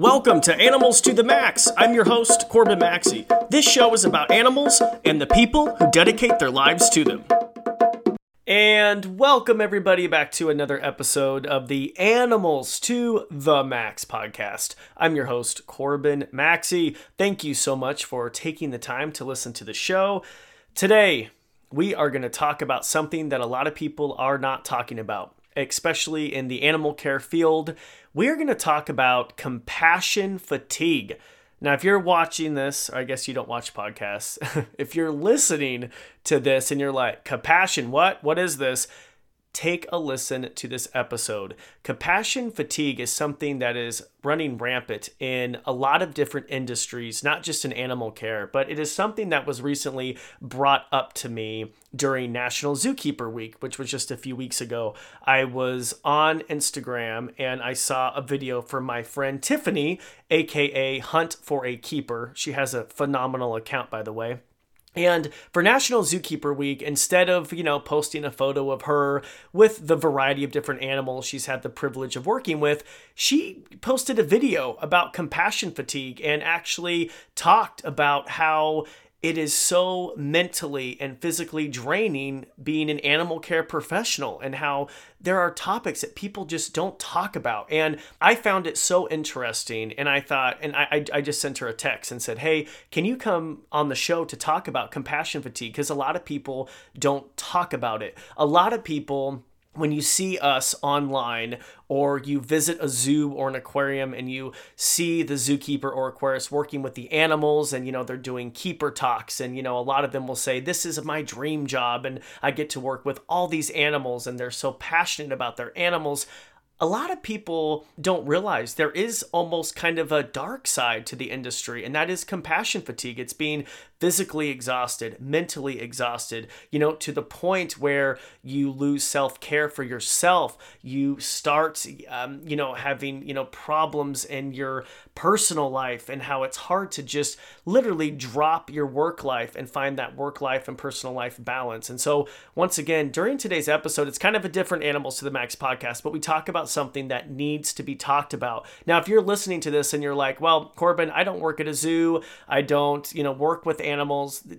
Welcome to Animals to the Max. I'm your host, Corbin Maxey. This show is about animals and the people who dedicate their lives to them. And welcome everybody back to another episode of the Animals to the Max podcast. I'm your host, Corbin Maxey. Thank you so much for taking the time to listen to the show. Today, we are going to talk about something that a lot of people are not talking about, especially in the animal care field. We are going to talk about compassion fatigue. Now, if you're watching this, I guess you don't watch podcasts, if you're listening to this and you're like, compassion, what? What is this? Take a listen to this episode. Compassion fatigue is something that is running rampant in a lot of different industries, not just in animal care, but it is something that was recently brought up to me during National Zookeeper Week, which was just a few weeks ago. I was on Instagram and I saw a video from my friend Tiffany, aka Hunt for a Keeper. She has a phenomenal account, by the way and for National Zookeeper Week, instead of, you know, posting a photo of her with the variety of different animals she's had the privilege of working with, she posted a video about compassion fatigue and actually talked about how it is so mentally and physically draining being an animal care professional and how there are topics that people just don't talk about. And I found it so interesting. And I thought, and I, I just sent her a text and said, Hey, can you come on the show to talk about compassion fatigue? Because a lot of people don't talk about it. A lot of people when you see us online or you visit a zoo or an aquarium and you see the zookeeper or aquarist working with the animals and you know they're doing keeper talks and you know a lot of them will say this is my dream job and I get to work with all these animals and they're so passionate about their animals a lot of people don't realize there is almost kind of a dark side to the industry, and that is compassion fatigue. It's being physically exhausted, mentally exhausted, you know, to the point where you lose self care for yourself. You start, um, you know, having, you know, problems in your personal life and how it's hard to just literally drop your work life and find that work life and personal life balance. And so, once again, during today's episode, it's kind of a different Animals to the Max podcast, but we talk about something that needs to be talked about. Now, if you're listening to this and you're like, well, Corbin, I don't work at a zoo, I don't, you know, work with animals.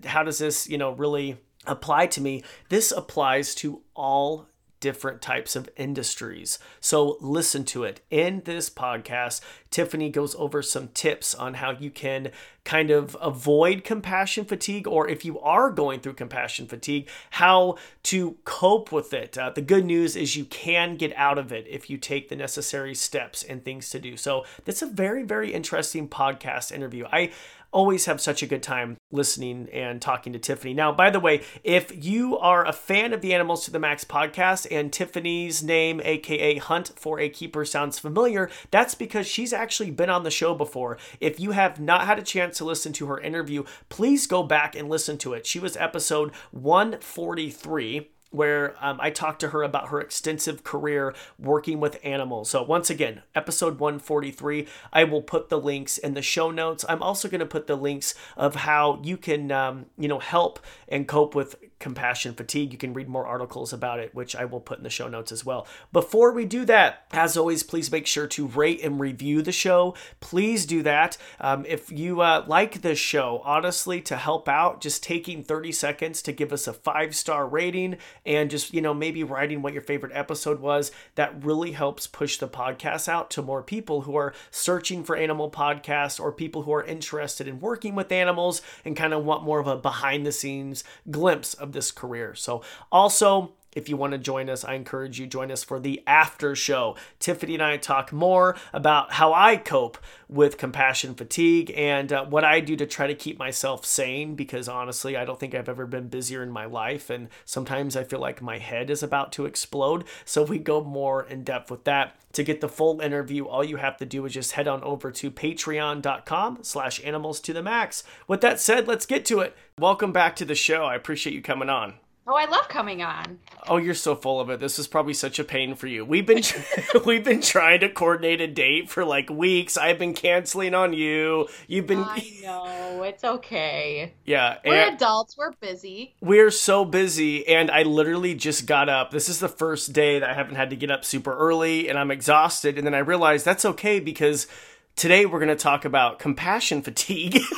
How does this, you know, really apply to me? This applies to all different types of industries. So listen to it. In this podcast, Tiffany goes over some tips on how you can kind of avoid compassion fatigue, or if you are going through compassion fatigue, how to cope with it. Uh, the good news is you can get out of it if you take the necessary steps and things to do. So, that's a very, very interesting podcast interview. I always have such a good time listening and talking to Tiffany. Now, by the way, if you are a fan of the Animals to the Max podcast and Tiffany's name, aka Hunt for a Keeper, sounds familiar, that's because she's actually been on the show before. If you have not had a chance to listen to her interview, please go back and listen to it. She was episode 143 where um, I talked to her about her extensive career working with animals. So, once again, episode 143, I will put the links in the show notes. I'm also going to put the links of how you can, um, you know, help and cope with compassion fatigue. You can read more articles about it, which I will put in the show notes as well. Before we do that, as always, please make sure to rate and review the show. Please do that. Um, if you uh, like this show, honestly, to help out, just taking 30 seconds to give us a five star rating and just, you know, maybe writing what your favorite episode was, that really helps push the podcast out to more people who are searching for animal podcasts or people who are interested in working with animals and kind of want more of a behind the scenes glimpse of this career. So, also, if you want to join us, I encourage you join us for the after show. Tiffany and I talk more about how I cope with compassion fatigue and uh, what I do to try to keep myself sane because honestly, I don't think I've ever been busier in my life and sometimes I feel like my head is about to explode. So we go more in depth with that. To get the full interview, all you have to do is just head on over to patreon.com slash animals to the max. With that said, let's get to it. Welcome back to the show. I appreciate you coming on. Oh, I love coming on. Oh, you're so full of it. This is probably such a pain for you. We've been we've been trying to coordinate a date for like weeks. I've been canceling on you. You've been I know. It's okay. Yeah. We're adults. We're busy. We're so busy and I literally just got up. This is the first day that I haven't had to get up super early and I'm exhausted and then I realized that's okay because today we're going to talk about compassion fatigue.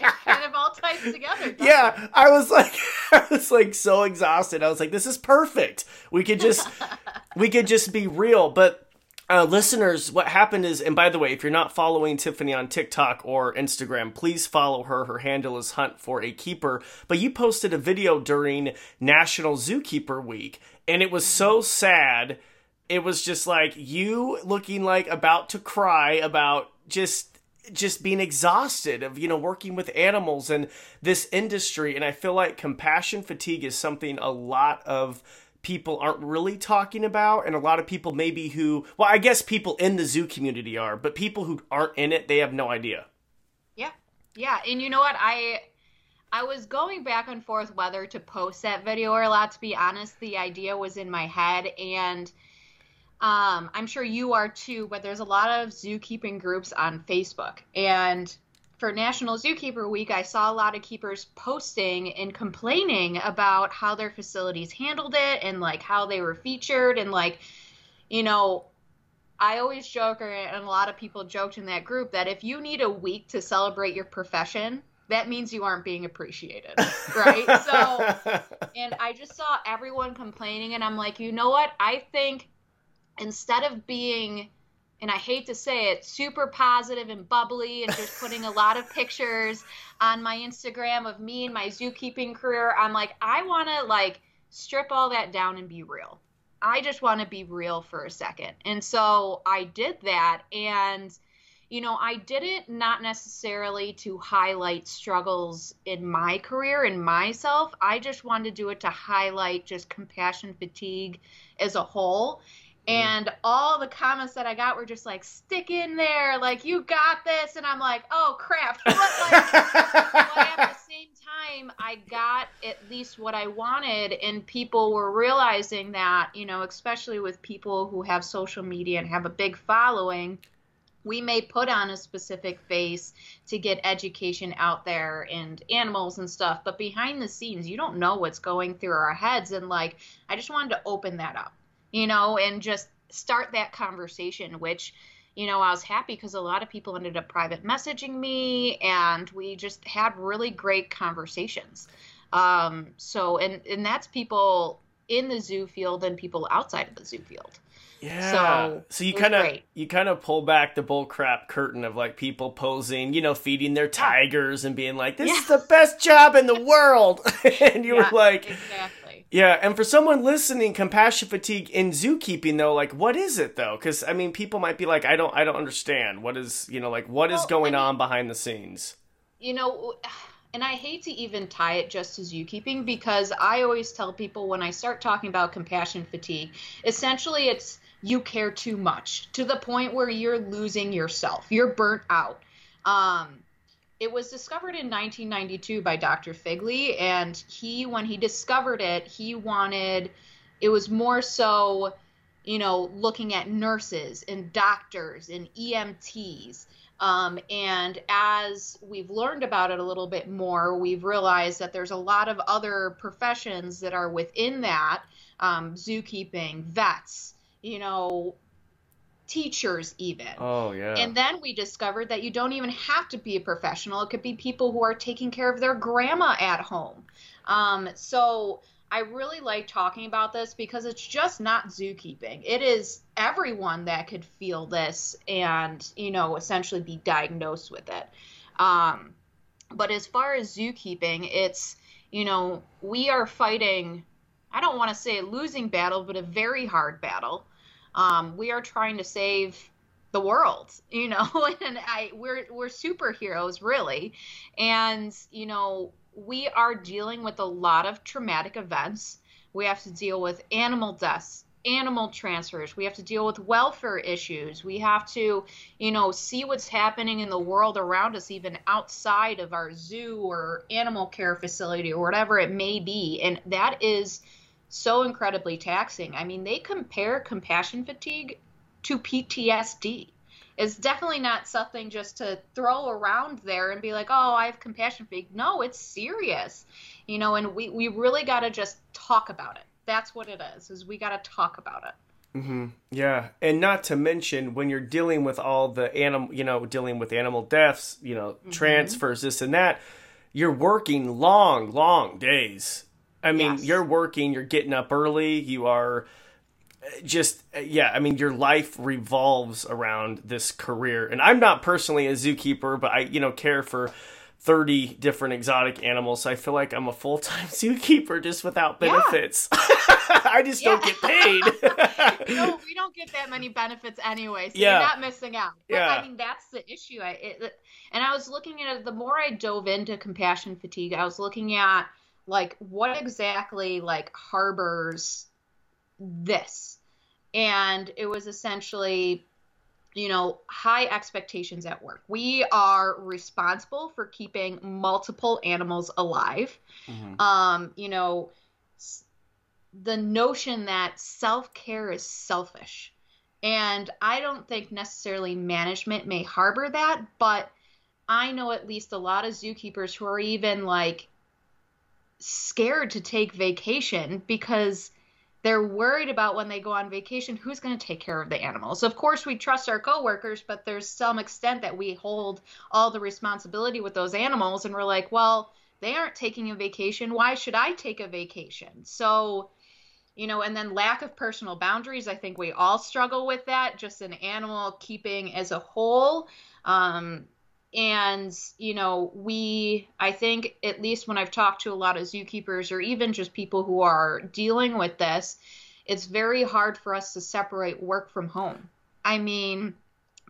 It kind of all ties together. yeah, I was like, I was like so exhausted. I was like, this is perfect. We could just, we could just be real. But uh, listeners, what happened is, and by the way, if you're not following Tiffany on TikTok or Instagram, please follow her. Her handle is Hunt for a Keeper. But you posted a video during National Zookeeper Week, and it was so sad. It was just like you looking like about to cry about just just being exhausted of you know working with animals and this industry and i feel like compassion fatigue is something a lot of people aren't really talking about and a lot of people maybe who well i guess people in the zoo community are but people who aren't in it they have no idea Yeah. Yeah. And you know what? I I was going back and forth whether to post that video or not, to be honest. The idea was in my head and um, I'm sure you are too, but there's a lot of zookeeping groups on Facebook. And for National Zookeeper Week, I saw a lot of keepers posting and complaining about how their facilities handled it and like how they were featured and like, you know, I always joke, or, and a lot of people joked in that group, that if you need a week to celebrate your profession, that means you aren't being appreciated, right? so, and I just saw everyone complaining, and I'm like, you know what? I think instead of being, and I hate to say it, super positive and bubbly, and just putting a lot of pictures on my Instagram of me and my zookeeping career, I'm like, I want to like strip all that down and be real. I just want to be real for a second. And so I did that. And, you know, I did it not necessarily to highlight struggles in my career and myself. I just wanted to do it to highlight just compassion fatigue as a whole. Mm-hmm. And all the comments that I got were just like, stick in there, like, you got this. And I'm like, oh crap. But, like, but at the same time, I got at least what I wanted, and people were realizing that, you know, especially with people who have social media and have a big following, we may put on a specific face to get education out there and animals and stuff, but behind the scenes, you don't know what's going through our heads. And like, I just wanted to open that up, you know, and just start that conversation, which you know, I was happy because a lot of people ended up private messaging me and we just had really great conversations. Um, so, and, and that's people in the zoo field and people outside of the zoo field. Yeah. So, So, you kind of you kind of pull back the bull crap curtain of like people posing, you know, feeding their tigers and being like, "This is the best job in the world," and you Yeah, were like, exactly. Yeah, and for someone listening, compassion fatigue in zookeeping though, like what is it though? Because I mean, people might be like, I don't, I don't understand. What is, you know, like what is Well, going I mean- on behind the scenes? you know, and I hate to even tie it just to zookeeping because I always tell people when I start talking about compassion fatigue, essentially it's you care too much to the point where you're losing yourself. You're burnt out. Um, it was discovered in 1992 by Dr. Figley, and he, when he discovered it, he wanted, it was more so, you know, looking at nurses and doctors and EMTs. Um, and as we've learned about it a little bit more, we've realized that there's a lot of other professions that are within that um, zookeeping, vets, you know, teachers, even. Oh yeah. And then we discovered that you don't even have to be a professional. It could be people who are taking care of their grandma at home. Um, so I really like talking about this because it's just not zookeeping. It is everyone that could feel this and, you know, essentially be diagnosed with it. Um, but as far as zookeeping, it's, you know, we are fighting, I don't want to say a losing battle, but a very hard battle. Um, we are trying to save the world, you know, and I we're we're superheroes really. And, you know, we are dealing with a lot of traumatic events. We have to deal with animal deaths, animal transfers. We have to deal with welfare issues. We have to, you know, see what's happening in the world around us, even outside of our zoo or animal care facility or whatever it may be. And that is so incredibly taxing. I mean, they compare compassion fatigue to PTSD. It's definitely not something just to throw around there and be like, oh, I have compassion fatigue. No, it's serious. You know, and we, we really got to just talk about it. That's what it is, is we got to talk about it. Mm-hmm. Yeah, and not to mention when you're dealing with all the animal, you know, dealing with animal deaths, you know, mm-hmm. transfers, this and that. You're working long, long days. I mean, yes. you're working. You're getting up early. You are uh, just uh, yeah i mean your life revolves around this career and i'm not personally a zookeeper but i you know care for 30 different exotic animals so i feel like i'm a full-time zookeeper just without benefits yeah. i just yeah. don't get paid no we don't get that many benefits anyway so yeah. you're not missing out but, yeah. i mean that's the issue I, it, and i was looking at it the more i dove into compassion fatigue i was looking at like what exactly like harbors this. And it was essentially, you know, high expectations at work. We are responsible for keeping multiple animals alive. Mm-hmm. Um, you know, the notion that self care is selfish. And I don't think necessarily management may harbor that, but I know at least a lot of zookeepers who are even like scared to take vacation because they're worried about when they go on vacation who's going to take care of the animals. Of course, we trust our coworkers, but there's some extent that we hold all the responsibility with those animals and we're like, well, they aren't taking a vacation. Why should I take a vacation? So, you know, and then lack of personal boundaries. I think we all struggle with that, just an animal keeping as a whole. Um, and you know we i think at least when i've talked to a lot of zookeepers or even just people who are dealing with this it's very hard for us to separate work from home. I mean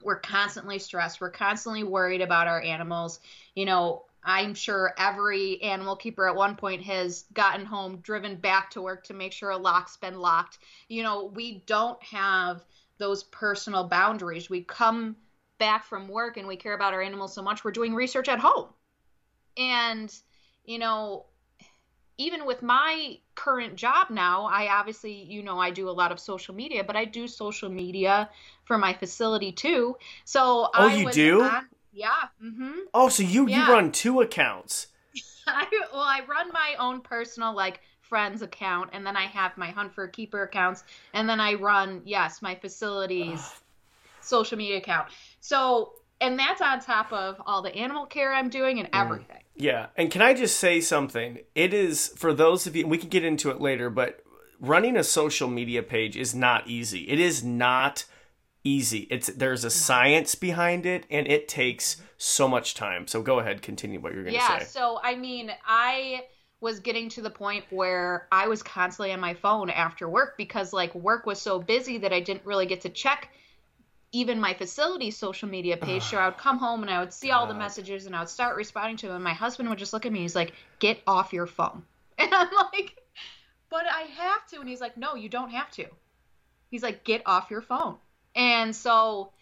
we're constantly stressed. We're constantly worried about our animals. You know i'm sure every animal keeper at one point has gotten home driven back to work to make sure a lock's been locked. You know we don't have those personal boundaries. We come back from work and we care about our animals so much, we're doing research at home. And, you know, even with my current job now, I obviously, you know, I do a lot of social media, but I do social media for my facility too. So oh, I you do? On, yeah. Mm-hmm. Oh, so you yeah. you run two accounts? I, well, I run my own personal like friends account, and then I have my Hunt for a Keeper accounts, and then I run yes my facilities social media account. So, and that's on top of all the animal care I'm doing and mm. everything. Yeah. And can I just say something? It is for those of you, we can get into it later, but running a social media page is not easy. It is not easy. It's there's a science behind it and it takes so much time. So go ahead, continue what you're going to yeah, say. Yeah, so I mean, I was getting to the point where I was constantly on my phone after work because like work was so busy that I didn't really get to check even my facility social media page. So I would ah, come home and I would see God. all the messages and I would start responding to them. And my husband would just look at me. He's like, "Get off your phone." And I'm like, "But I have to." And he's like, "No, you don't have to." He's like, "Get off your phone." And so,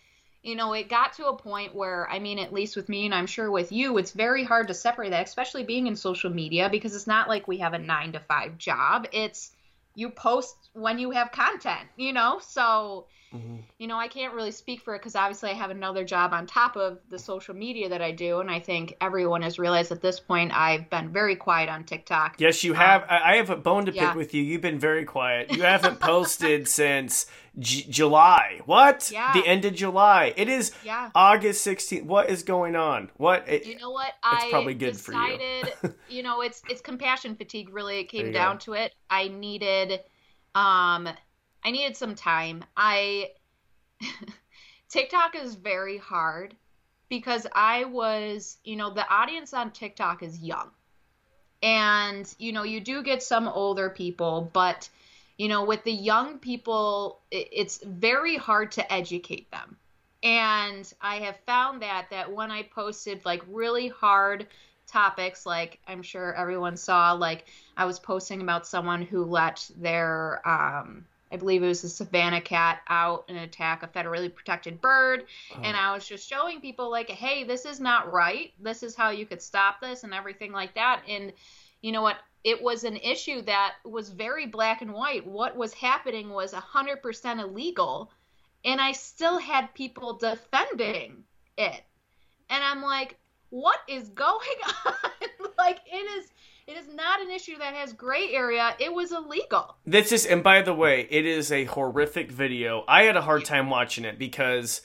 you know, it got to a point where, I mean, at least with me, and I'm sure with you, it's very hard to separate that, especially being in social media, because it's not like we have a nine to five job. It's you post when you have content, you know? So Mm-hmm. You know, I can't really speak for it because obviously I have another job on top of the social media that I do, and I think everyone has realized at this point I've been very quiet on TikTok. Yes, you have. Um, I have a bone to pick with you. You've been very quiet. You haven't posted since J- July. What? Yeah. The end of July. It is yeah. August 16th. What is going on? What? It, you know what? It's I probably good decided, for you. you know, it's it's compassion fatigue. Really, it came down go. to it. I needed, um I needed some time. I TikTok is very hard because I was, you know, the audience on TikTok is young. And, you know, you do get some older people, but, you know, with the young people, it's very hard to educate them. And I have found that that when I posted like really hard topics like I'm sure everyone saw like I was posting about someone who let their um I believe it was a Savannah cat out and attack a federally protected bird. Oh. And I was just showing people, like, hey, this is not right. This is how you could stop this and everything like that. And you know what? It was an issue that was very black and white. What was happening was 100% illegal. And I still had people defending it. And I'm like, what is going on? like, it is It is not an issue that has gray area. It was illegal. This is, and by the way, it is a horrific video. I had a hard time watching it because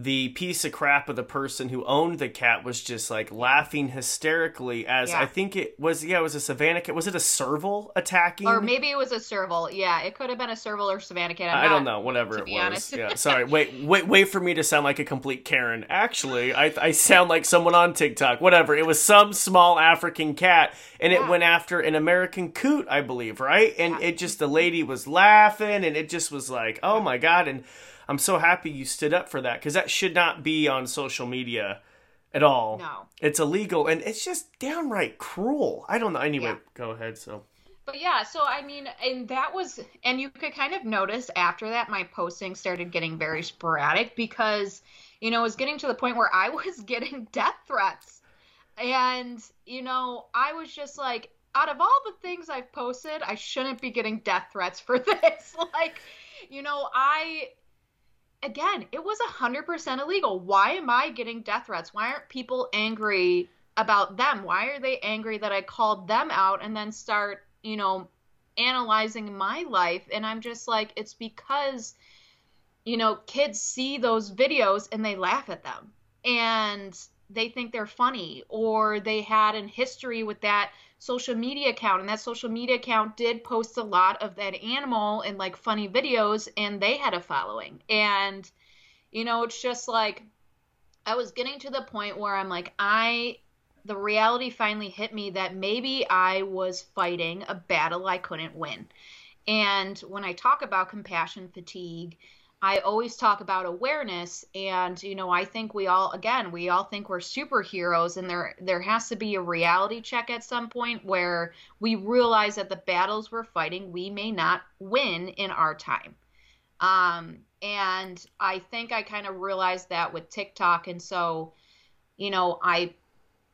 the piece of crap of the person who owned the cat was just like laughing hysterically as Yeah. I think it was yeah it was a savannah cat. Was it a serval attacking? Or maybe it was a serval. Yeah, it could have been a serval or savannah cat. I'm I don't know. Whatever to it be was. Honest. yeah sorry. Wait wait wait for me to sound like a complete Karen. Actually I I sound like someone on TikTok. Whatever. It was some small African cat and it went after an American coot I believe right? And Yeah. it just the lady was laughing and it just was like oh my god. And I'm so happy you stood up for that because that should not be on social media at all. No. It's illegal and it's just downright cruel. I don't know. Anyway, Yeah. go ahead. So, But yeah, so I mean, and that was, and you could kind of notice after that, my posting started getting very sporadic because, you know, it was getting to the point where I was getting death threats. And, you know, I was just like, out of all the things I've posted, I shouldn't be getting death threats for this. like, you know, I, again, it was 100% illegal. Why am I getting death threats? Why aren't people angry about them? Why are they angry that I called them out and then start, you know, analyzing my life? And I'm just like, it's because, you know, kids see those videos and they laugh at them and they think they're funny or they had an history with that social media account and that social media account did post a lot of that animal and like funny videos and they had a following. And you know it's just like i was getting to the point where i'm like i the reality finally hit me that maybe i was fighting a battle i couldn't win. And when i talk about compassion fatigue I always talk about awareness and you know I think we all again we all think we're superheroes and there there has to be a reality check at some point where we realize that the battles we're fighting we may not win in our time. Um and I think I kind of realized that with TikTok and so you know I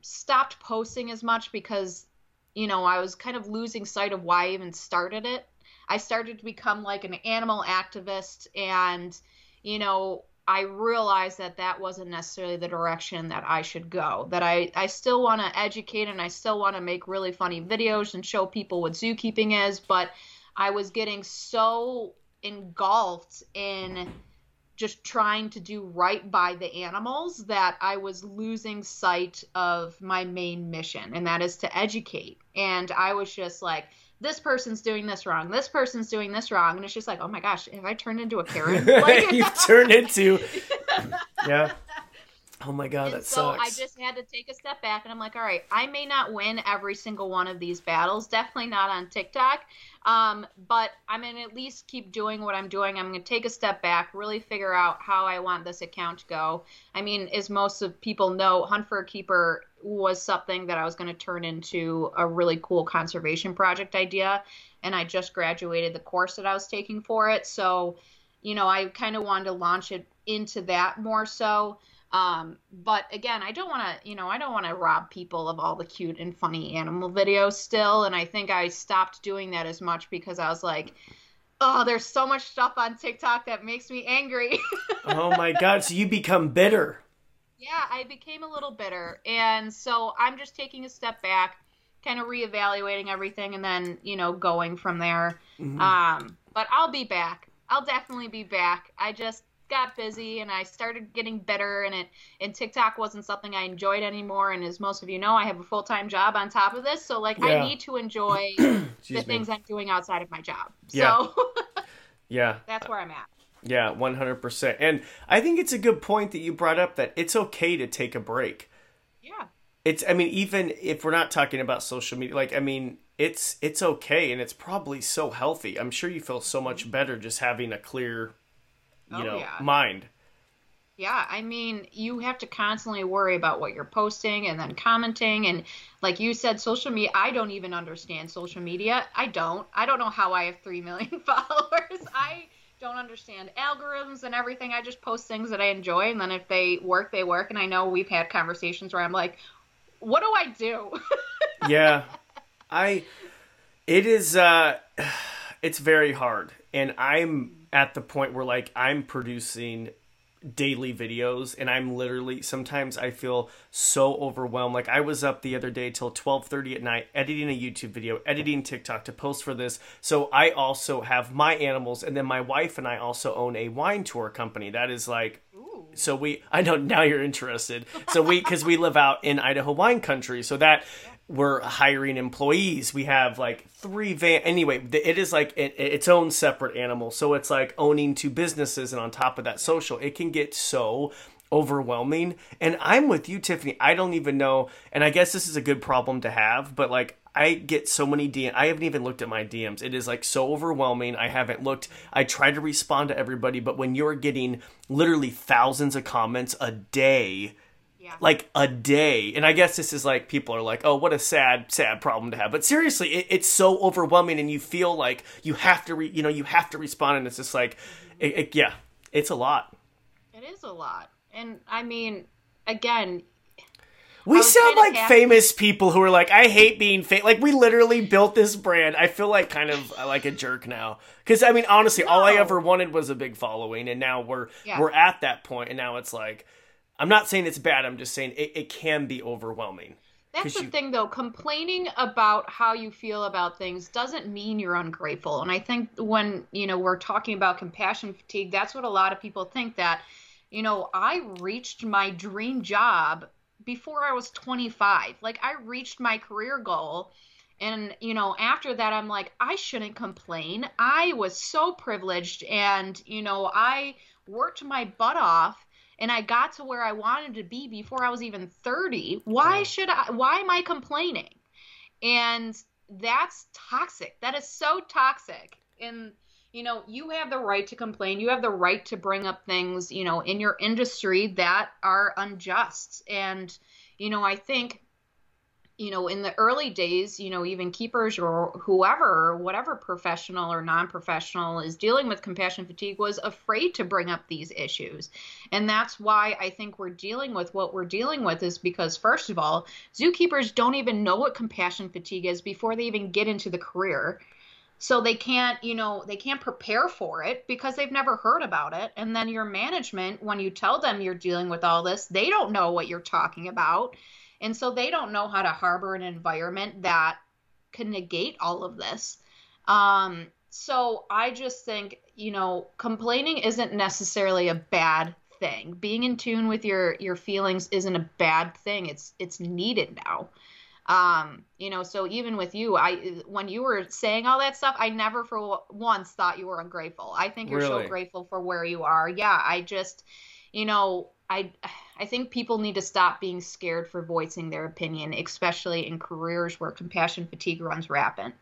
stopped posting as much because you know I was kind of losing sight of why I even started it. I started to become like an animal activist, and you know, I realized that that wasn't necessarily the direction that I should go. That I I still want to educate and I still want to make really funny videos and show people what zookeeping is, but I was getting so engulfed in just trying to do right by the animals that I was losing sight of my main mission, and that is to educate. And I was just like, this person's doing this wrong. This person's doing this wrong. And it's just like, oh my gosh, have I turned into a Karen? Like, you turned into yeah. Oh my god, and that so sucks. I just had to take a step back and I'm like, all right, I may not win every single one of these battles, definitely not on TikTok. Um, but I'm gonna at least keep doing what I'm doing. I'm gonna take a step back, really figure out how I want this account to go. I mean, as most of people know, Hunt for a Keeper was something that I was gonna turn into a really cool conservation project idea, and I just graduated the course that I was taking for it. So, you know, I kind of wanted to launch it into that more so. Um, but again, I don't want to, you know, I don't want to rob people of all the cute and funny animal videos still. And I think I stopped doing that as much because I was like, oh, there's so much stuff on TikTok that makes me angry. oh my god, so you become bitter. Yeah, I became a little bitter. And so I'm just taking a step back, kind of reevaluating everything and then, you know, going from there. Mhm. Um, but I'll be back. I'll definitely be back. I just got busy and I started getting bitter and it and TikTok wasn't something I enjoyed anymore and as most of you know I have a full-time job on top of this so like Yeah. I need to enjoy the me. things I'm doing outside of my job. Yeah. So Yeah. that's where I'm at. Yeah, 100%. And I think it's a good point that you brought up that it's okay to take a break. Yeah. It's I mean even if we're not talking about social media like I mean it's it's okay and it's probably so healthy. I'm sure you feel so much mm-hmm. better just having a clear you Oh, know yeah. mind. Yeah, I mean, you have to constantly worry about what you're posting and then commenting. And like you said, social media, I don't even understand social media. I don't. I don't know how I have 3 million followers. I don't understand algorithms and everything. I just post things that I enjoy. And then if they work, they work. And I know we've had conversations where I'm like, what do I do? yeah i it is uh it's very hard and i'm at the point where like i'm producing daily videos and I'm literally sometimes I feel so overwhelmed. Like I was up the other day till 12:30 at night editing a YouTube video, editing TikTok to post for this. So I also have my animals and then my wife and I also own a wine tour company. That is like so we I know now you're interested. So we cuz we live out in Idaho wine country. So that we're hiring employees. We have like three van. Anyway, it is like it, its own separate animal. So it's like owning two businesses, and on top of that, social. It can get so overwhelming. And I'm with you, Tiffany. I don't even know. And I guess this is a good problem to have, but like I get so many DMs. I haven't even looked at my DMs. It is like so overwhelming. I haven't looked. I try to respond to everybody, but when you're getting literally thousands of comments a day Yeah. like a day. And I guess this is like people are like, oh, what a sad, sad problem to have. But seriously, it, it's so overwhelming, and you feel like you have to, re- you know, you have to respond, and it's just like, it, it, yeah, it's a lot. It is a lot. And I mean, again, We sound like happy- famous people who are like, I hate being famous. Like we literally built this brand. I feel like kind of uh, like a jerk now. Because I mean, honestly, all I ever wanted was a big following, and now we're Yeah. we're at that point, and now it's like, I'm not saying it's bad. I'm just saying it, it can be overwhelming. That's the you- thing, though. Complaining about how you feel about things doesn't mean you're ungrateful. And I think when you know we're talking about compassion fatigue, that's what a lot of people think that, you know, I reached my dream job before I was 25. Like I reached my career goal. And, you know, after that, I'm like, I shouldn't complain. I was so privileged and, you know, I worked my butt off and I got to where I wanted to be before I was even 30. Why should I why am I complaining? And that's toxic. That is so toxic. And you know, you have the right to complain. You have the right to bring up things, you know, in your industry that are unjust. And you know, I think you know, in the early days, you know, even keepers or whoever, whatever professional or non professional is dealing with compassion fatigue was afraid to bring up these issues. And that's why I think we're dealing with what we're dealing with is because, first of all, zookeepers don't even know what compassion fatigue is before they even get into the career. So they can't, you know, they can't prepare for it because they've never heard about it. And then your management, when you tell them you're dealing with all this, they don't know what you're talking about. And so they don't know how to harbor an environment that can negate all of this. Um, so I just think, you know, complaining isn't necessarily a bad thing. Being in tune with your your feelings isn't a bad thing. It's it's needed now. Um, you know, so even with you, I when you were saying all that stuff, I never for once thought you were ungrateful. I think you're Really? so grateful for where you are. Yeah, I just, you know, I I think people need to stop being scared for voicing their opinion, especially in careers where compassion fatigue runs rampant.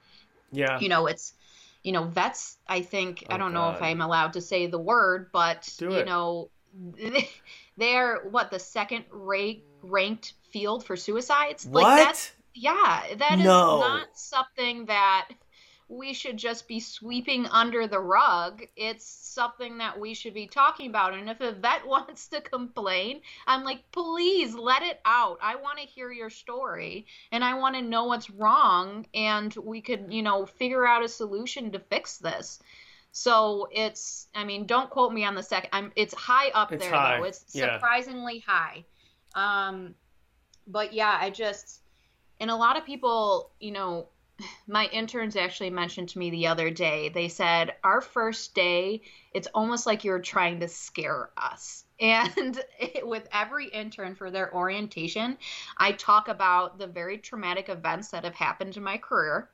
Yeah. You know, it's you know, vets, I think I Oh, don't know if I'm allowed to say the word, but Do you it. know, they're what the second rate ranked field for suicides. what? Like that's yeah, that is No. not something that we should just be sweeping under the rug. It's something that we should be talking about. And if a vet wants to complain, I'm like, please let it out. I want to hear your story and I want to know what's wrong. And we could, you know, figure out a solution to fix this. So it's, I mean, don't quote me on the second. I'm, it's high up It's there high, though. It's yeah. surprisingly high. Um, but yeah, I just, and a lot of people, you know, my interns actually mentioned to me the other day, they said, Our first day, it's almost like you're trying to scare us. And with every intern for their orientation, I talk about the very traumatic events that have happened in my career.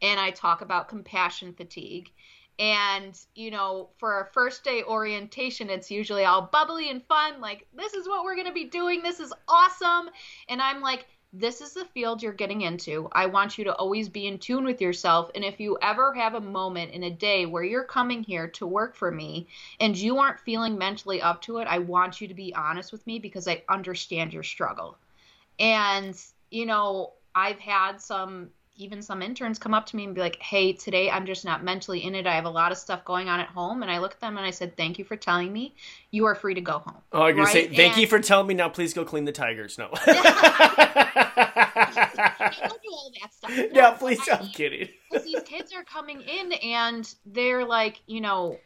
And I talk about compassion fatigue. And, you know, for our first day orientation, it's usually all bubbly and fun. Like, this is what we're going to be doing. This is awesome. And I'm like, this is the field you're getting into. I want you to always be in tune with yourself. And if you ever have a moment in a day where you're coming here to work for me and you aren't feeling mentally up to it, I want you to be honest with me because I understand your struggle. And, you know, I've had some, even some interns come up to me and be like, hey, today I'm just not mentally in it. I have a lot of stuff going on at home. And I look at them and I said, thank you for telling me. You are free to go home. Oh, you're gonna say thank you for telling me. Now, please go clean the tigers. No. I don't do all that stuff. yeah, please. I I'm mean, kidding. these kids are coming in and they're like, you know,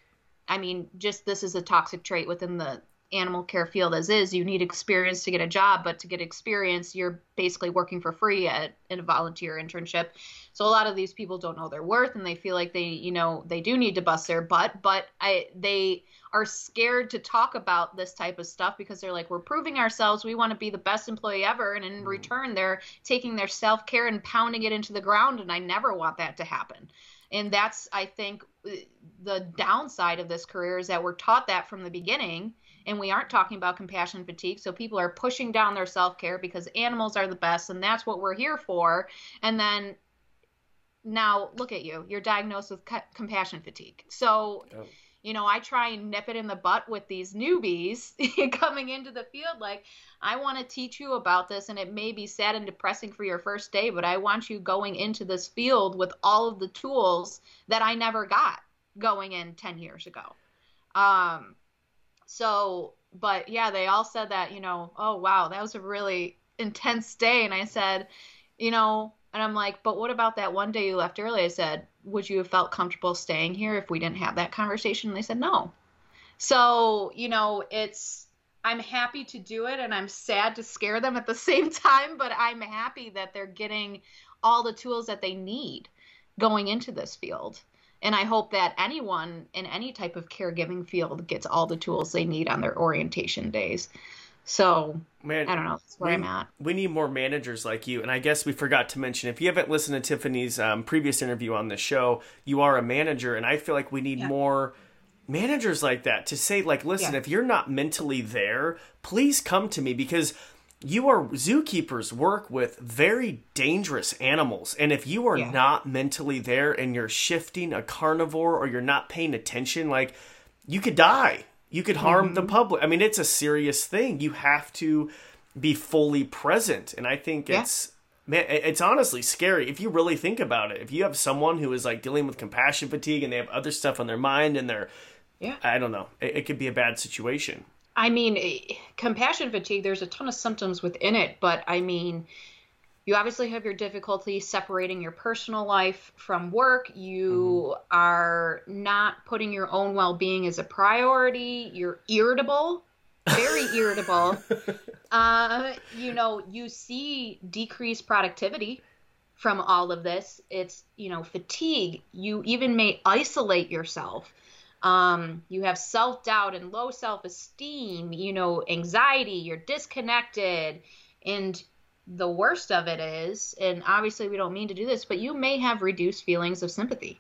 I mean, just this is a toxic trait within the animal care field as is. You need experience to get a job, but to get experience, you're basically working for free at in a volunteer internship. So a lot of these people don't know their worth and they feel like they, you know, they do need to bust their butt, but I they are scared to talk about this type of stuff because they're like, we're proving ourselves. We want to be the best employee ever. And in mm. return, they're taking their self care and pounding it into the ground. And I never want that to happen. And that's, I think, the downside of this career is that we're taught that from the beginning. And we aren't talking about compassion fatigue. So people are pushing down their self care because animals are the best and that's what we're here for. And then now look at you. You're diagnosed with compassion fatigue. So. Oh you know, I try and nip it in the butt with these newbies coming into the field. Like, I want to teach you about this, and it may be sad and depressing for your first day, but I want you going into this field with all of the tools that I never got going in 10 years ago. Um, so, but yeah, they all said that, you know, oh, wow, that was a really intense day. And I said, you know, and I'm like, but what about that one day you left early? I said, would you have felt comfortable staying here if we didn't have that conversation? And they said, no. So, you know, it's, I'm happy to do it and I'm sad to scare them at the same time, but I'm happy that they're getting all the tools that they need going into this field. And I hope that anyone in any type of caregiving field gets all the tools they need on their orientation days. So Man, I don't know. That's where we, I'm at. We need more managers like you. And I guess we forgot to mention if you haven't listened to Tiffany's um, previous interview on the show, you are a manager, and I feel like we need yeah. more managers like that to say like listen yeah. if you're not mentally there please come to me because you are zookeepers work with very dangerous animals and if you are yeah. not mentally there and you're shifting a carnivore or you're not paying attention like you could die you could harm mm-hmm. the public. I mean, it's a serious thing. You have to be fully present. And I think yeah. it's man, it's honestly scary if you really think about it. If you have someone who is like dealing with compassion fatigue and they have other stuff on their mind and they're yeah, I don't know, it, it could be a bad situation. I mean, eh, compassion fatigue. There's a ton of symptoms within it, but I mean, you obviously have your difficulty separating your personal life from work. You mm-hmm. are not putting your own well being as a priority. You're irritable, very irritable. Uh, you know, you see decreased productivity from all of this. It's, you know, fatigue. You even may isolate yourself. Um, you have self doubt and low self esteem, you know, anxiety, you're disconnected, and the worst of it is, and obviously we don't mean to do this, but you may have reduced feelings of sympathy.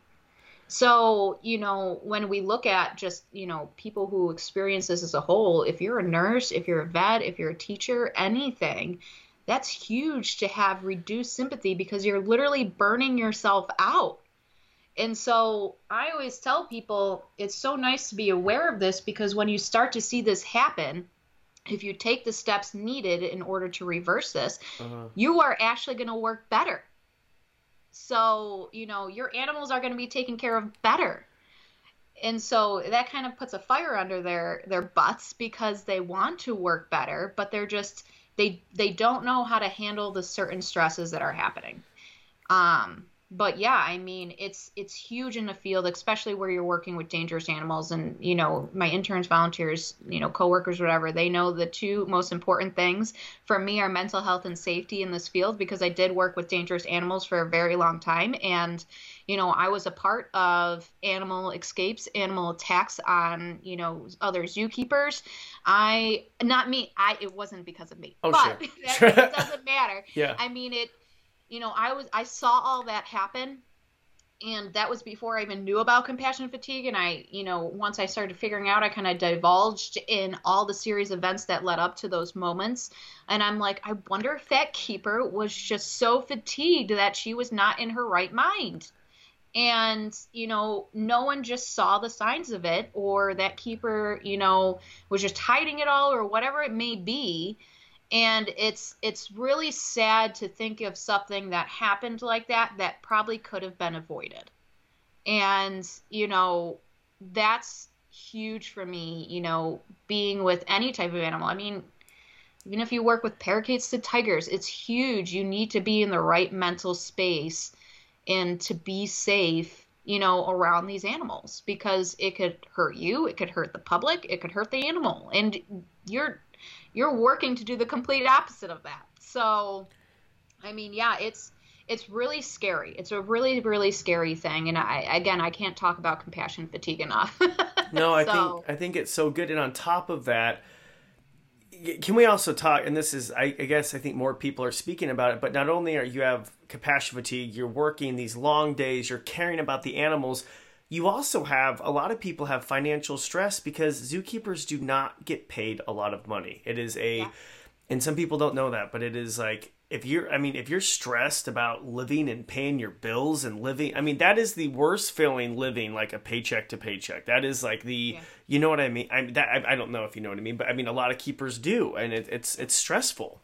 So, you know, when we look at just, you know, people who experience this as a whole, if you're a nurse, if you're a vet, if you're a teacher, anything, that's huge to have reduced sympathy because you're literally burning yourself out. And so I always tell people it's so nice to be aware of this because when you start to see this happen, if you take the steps needed in order to reverse this, uh-huh. you are actually going to work better. So, you know, your animals are going to be taken care of better. And so that kind of puts a fire under their their butts because they want to work better, but they're just they they don't know how to handle the certain stresses that are happening. Um but yeah, I mean, it's it's huge in the field, especially where you're working with dangerous animals. And you know, my interns, volunteers, you know, coworkers, whatever, they know the two most important things for me are mental health and safety in this field because I did work with dangerous animals for a very long time, and you know, I was a part of animal escapes, animal attacks on you know other zookeepers. I not me, I it wasn't because of me, oh, but sure. that, it doesn't matter. Yeah, I mean it you know, I was I saw all that happen and that was before I even knew about compassion fatigue. And I, you know, once I started figuring out, I kind of divulged in all the series events that led up to those moments. And I'm like, I wonder if that keeper was just so fatigued that she was not in her right mind. And, you know, no one just saw the signs of it, or that keeper, you know, was just hiding it all, or whatever it may be and it's it's really sad to think of something that happened like that that probably could have been avoided. And you know that's huge for me you know being with any type of animal. I mean even if you work with parakeets to tigers it's huge. You need to be in the right mental space and to be safe you know, around these animals because it could hurt you, it could hurt the public, it could hurt the animal. And you're you're working to do the complete opposite of that. So I mean, yeah, it's it's really scary. It's a really really scary thing and I again, I can't talk about compassion fatigue enough. no, I so. think I think it's so good and on top of that, can we also talk and this is I, I, guess i think more people are speaking about it but not only are you have compassion fatigue you're working these long days you're caring about the animals you also have a lot of people have financial stress because zookeepers do not get paid a lot of money it is a yeah. and some people don't know that but it is like if you're i mean if you're stressed about living and paying your bills and living i mean that is the worst feeling living like a paycheck to paycheck that is like the yeah. you know what i mean i that I, I, don't know if you know what i mean but i mean a lot of keepers do and it, it's it's stressful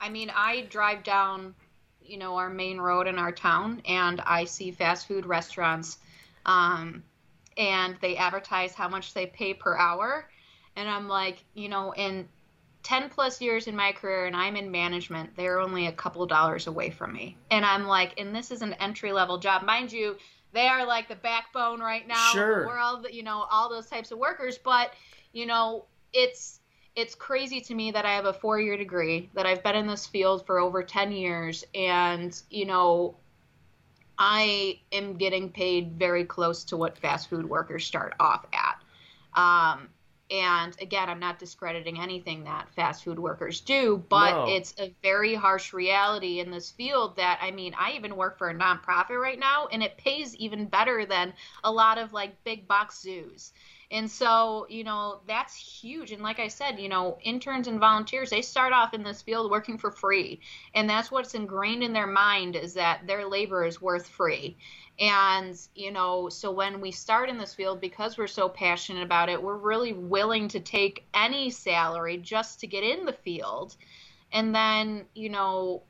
i mean i drive down you know our main road in our town and i see fast food restaurants um, and they advertise how much they pay per hour and i'm like you know in 10 plus years in my career and I'm in management, they're only a couple dollars away from me. And I'm like, and this is an entry level job. Mind you, they are like the backbone right now. Sure. We're all, you know, all those types of workers. But, you know, it's, it's crazy to me that I have a four year degree, that I've been in this field for over 10 years. And, you know, I am getting paid very close to what fast food workers start off at. Um, and again, I'm not discrediting anything that fast food workers do, but no. it's a very harsh reality in this field that, I mean, I even work for a nonprofit right now, and it pays even better than a lot of like big box zoos. And so, you know, that's huge. And like I said, you know, interns and volunteers, they start off in this field working for free. And that's what's ingrained in their mind is that their labor is worth free. And, you know, so when we start in this field, because we're so passionate about it, we're really willing to take any salary just to get in the field. And then, you know,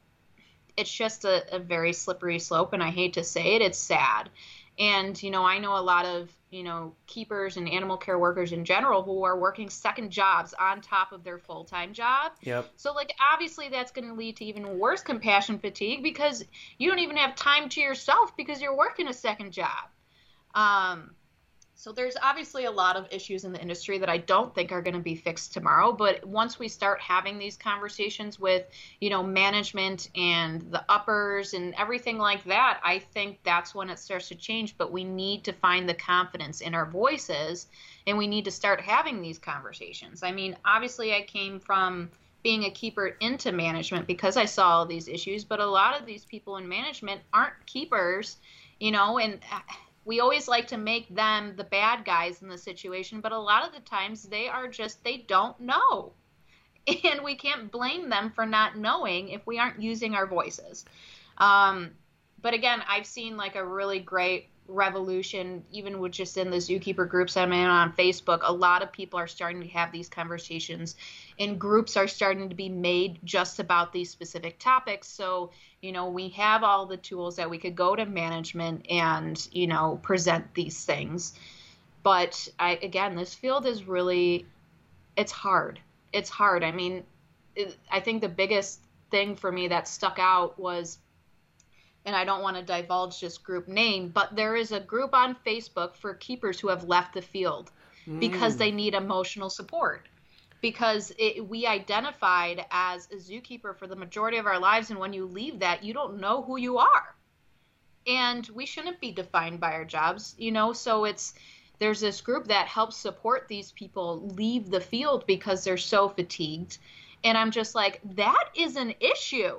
it's just a, a very slippery slope. And I hate to say it, it's sad. And, you know, I know a lot of you know, keepers and animal care workers in general who are working second jobs on top of their full time job. Yep. So, like, obviously, that's going to lead to even worse compassion fatigue because you don't even have time to yourself because you're working a second job. Um, so there's obviously a lot of issues in the industry that I don't think are going to be fixed tomorrow, but once we start having these conversations with, you know, management and the uppers and everything like that, I think that's when it starts to change, but we need to find the confidence in our voices and we need to start having these conversations. I mean, obviously I came from being a keeper into management because I saw all these issues, but a lot of these people in management aren't keepers, you know, and we always like to make them the bad guys in the situation, but a lot of the times they are just, they don't know. And we can't blame them for not knowing if we aren't using our voices. Um, but again, I've seen like a really great revolution, even with just in the zookeeper groups I'm in on Facebook. A lot of people are starting to have these conversations, and groups are starting to be made just about these specific topics. So, you know, we have all the tools that we could go to management and, you know, present these things. But I, again, this field is really, it's hard. It's hard. I mean, it, I think the biggest thing for me that stuck out was and I don't want to divulge this group name, but there is a group on Facebook for keepers who have left the field mm. because they need emotional support. Because it, we identified as a zookeeper for the majority of our lives, and when you leave that, you don't know who you are. And we shouldn't be defined by our jobs, you know? So it's, there's this group that helps support these people leave the field because they're so fatigued. And I'm just like, that is an issue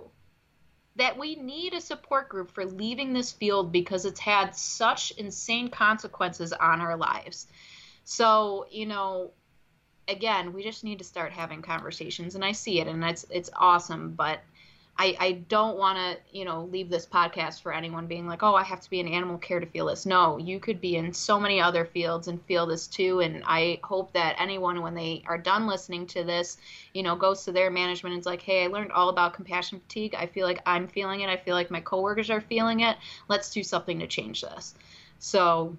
that we need a support group for leaving this field because it's had such insane consequences on our lives. So, you know, again, we just need to start having conversations and I see it and it's it's awesome, but I, I don't want to, you know, leave this podcast for anyone being like, oh, I have to be in animal care to feel this. No, you could be in so many other fields and feel this too. And I hope that anyone, when they are done listening to this, you know, goes to their management and is like, hey, I learned all about compassion fatigue. I feel like I'm feeling it. I feel like my coworkers are feeling it. Let's do something to change this. So,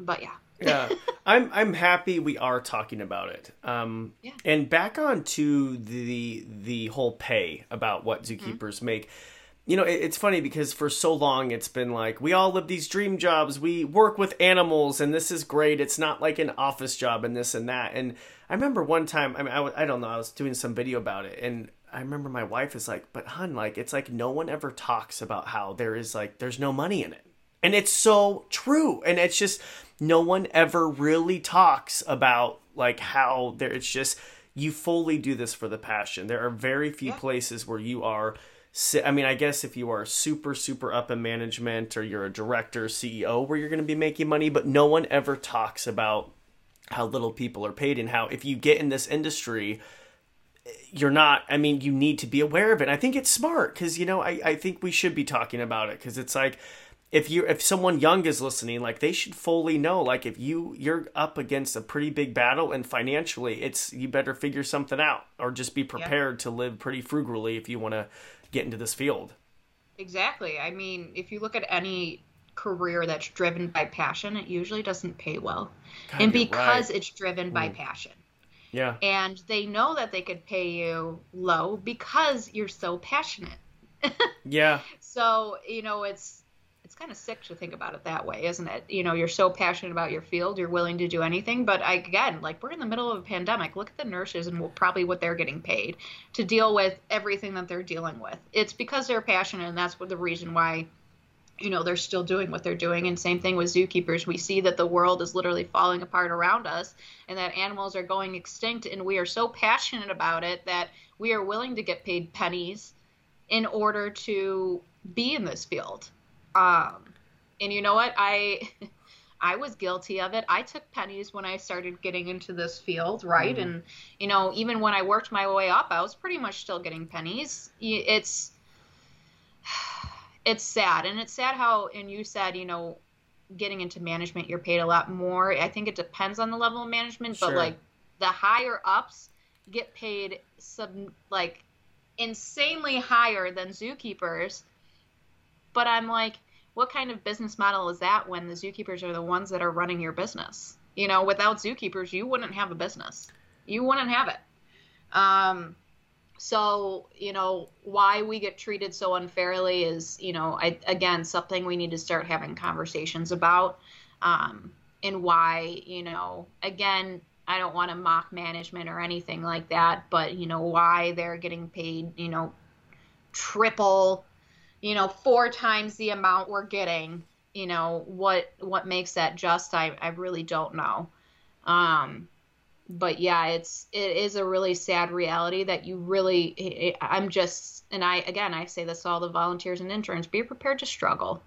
but yeah yeah, I'm I'm happy we are talking about it. Um, yeah. And back on to the the whole pay about what mm-hmm. zookeepers mm-hmm. make. you know, it's funny because for so long it's been like we all live these dream jobs. We work with animals, and this is great. It's not like an office job and this and that. And I remember one time, I mean, I, I don't know, I was doing some video about it, and I remember my wife is like, "But hun, like it's like no one ever talks about how there is like there's no money in it." And it's so true. And it's just no one ever really talks about like how there it's just you fully do this for the passion. There are very few yeah. places where you are I mean, I guess if you are super, super up in management or you're a director, CEO, where you're going to be making money, but no one ever talks about how little people are paid and how if you get in this industry, you're not, I mean, you need to be aware of it. I think it's smart because, you know, I, I think we should be talking about it because it's like, if you if someone young is listening like they should fully know like if you you're up against a pretty big battle and financially it's you better figure something out or just be prepared yeah. to live pretty frugally if you want to get into this field. Exactly. I mean, if you look at any career that's driven by passion, it usually doesn't pay well. God, and because right. it's driven by mm. passion. Yeah. And they know that they could pay you low because you're so passionate. yeah. So, you know, it's it's kind of sick to think about it that way, isn't it? You know, you're so passionate about your field, you're willing to do anything. But again, like we're in the middle of a pandemic. Look at the nurses and we'll probably what they're getting paid to deal with everything that they're dealing with. It's because they're passionate, and that's what the reason why you know they're still doing what they're doing and same thing with zookeepers we see that the world is literally falling apart around us and that animals are going extinct and we are so passionate about it that we are willing to get paid pennies in order to be in this field um, and you know what? I I was guilty of it. I took pennies when I started getting into this field, right? Mm. And you know, even when I worked my way up, I was pretty much still getting pennies. It's it's sad, and it's sad how. And you said, you know, getting into management, you're paid a lot more. I think it depends on the level of management, sure. but like the higher ups get paid some like insanely higher than zookeepers but I'm like, what kind of business model is that when the zookeepers are the ones that are running your business? You know, without zookeepers, you wouldn't have a business. You wouldn't have it. Um, so, you know, why we get treated so unfairly is, you know, I, again, something we need to start having conversations about. Um, and why, you know, again, I don't want to mock management or anything like that, but, you know, why they're getting paid, you know, triple you know, four times the amount we're getting, you know, what what makes that just I I really don't know. Um but yeah, it's it is a really sad reality that you really it, I'm just and I again I say this to all the volunteers and interns, be prepared to struggle.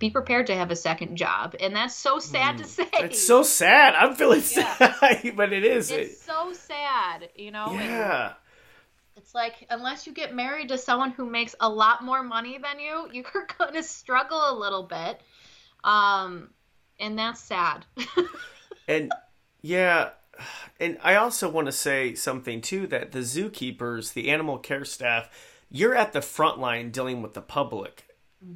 Be prepared to have a second job. And that's so sad mm, to say. It's so sad. I'm feeling yeah. sad, but it is. It's so sad, you know. Yeah. And, it's like unless you get married to someone who makes a lot more money than you, you're going to struggle a little bit. Um and that's sad. and yeah, and I also want to say something too that the zookeepers, the animal care staff, you're at the front line dealing with the public.